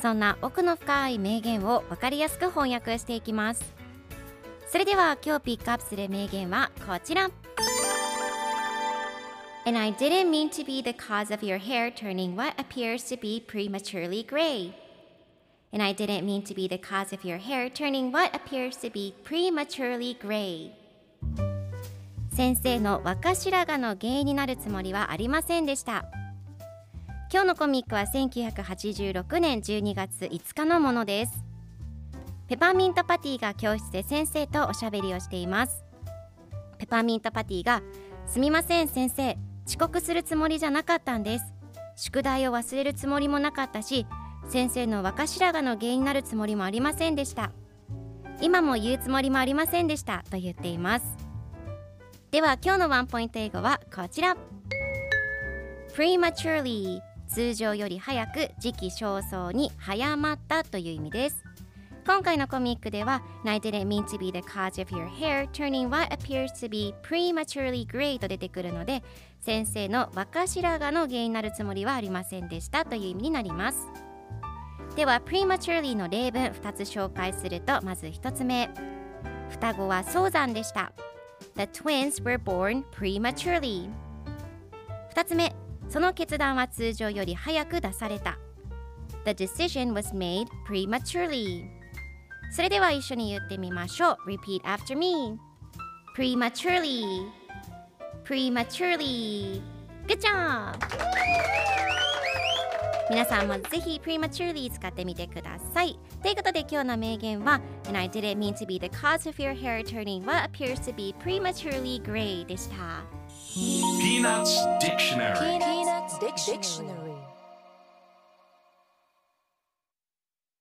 そんな奥の深い名言を分かりやすく翻訳していきますそれでは今日ピックアップする名言はこちら And I didn't mean to be the cause of your hair turning what appears to be prematurely gray. And I didn't mean to be the cause of your hair turning what appears to be prematurely gray. 先生の若白髪の原因になるつもりはありませんでした。今日のコミックは1986年12月5日のものです。ペパーミントパティが教室で先生とおしゃべりをしています。ペパーミントパティが「すみません先生遅刻するつもりじゃなかったんです宿題を忘れるつもりもなかったし先生の若白髪の原因になるつもりもありませんでした今も言うつもりもありませんでしたと言っていますでは今日のワンポイント英語はこちら prematurely 通常より早く時期尚早に早まったという意味です今回のコミックでは I didn't mean to be the cause of your hair turning what appears to be prematurely gray と出てくるので先生の若白髪の原因になるつもりはありませんでしたという意味になりますでは prematurely の例文2つ紹介するとまず1つ目双子は早産でした The twins were born prematurely 2つ目その決断は通常より早く出された The decision was made prematurely それでは一緒に言ってみましょう Repeat after me Prematurely Prematurely Good job! 皆さんもぜひ prematurely 使ってみてください。ということで今日の名言は And I didn't mean to be the cause of your hair turning what appears to be prematurely gray でした。Peanuts Dictionary Peanuts Dictionary.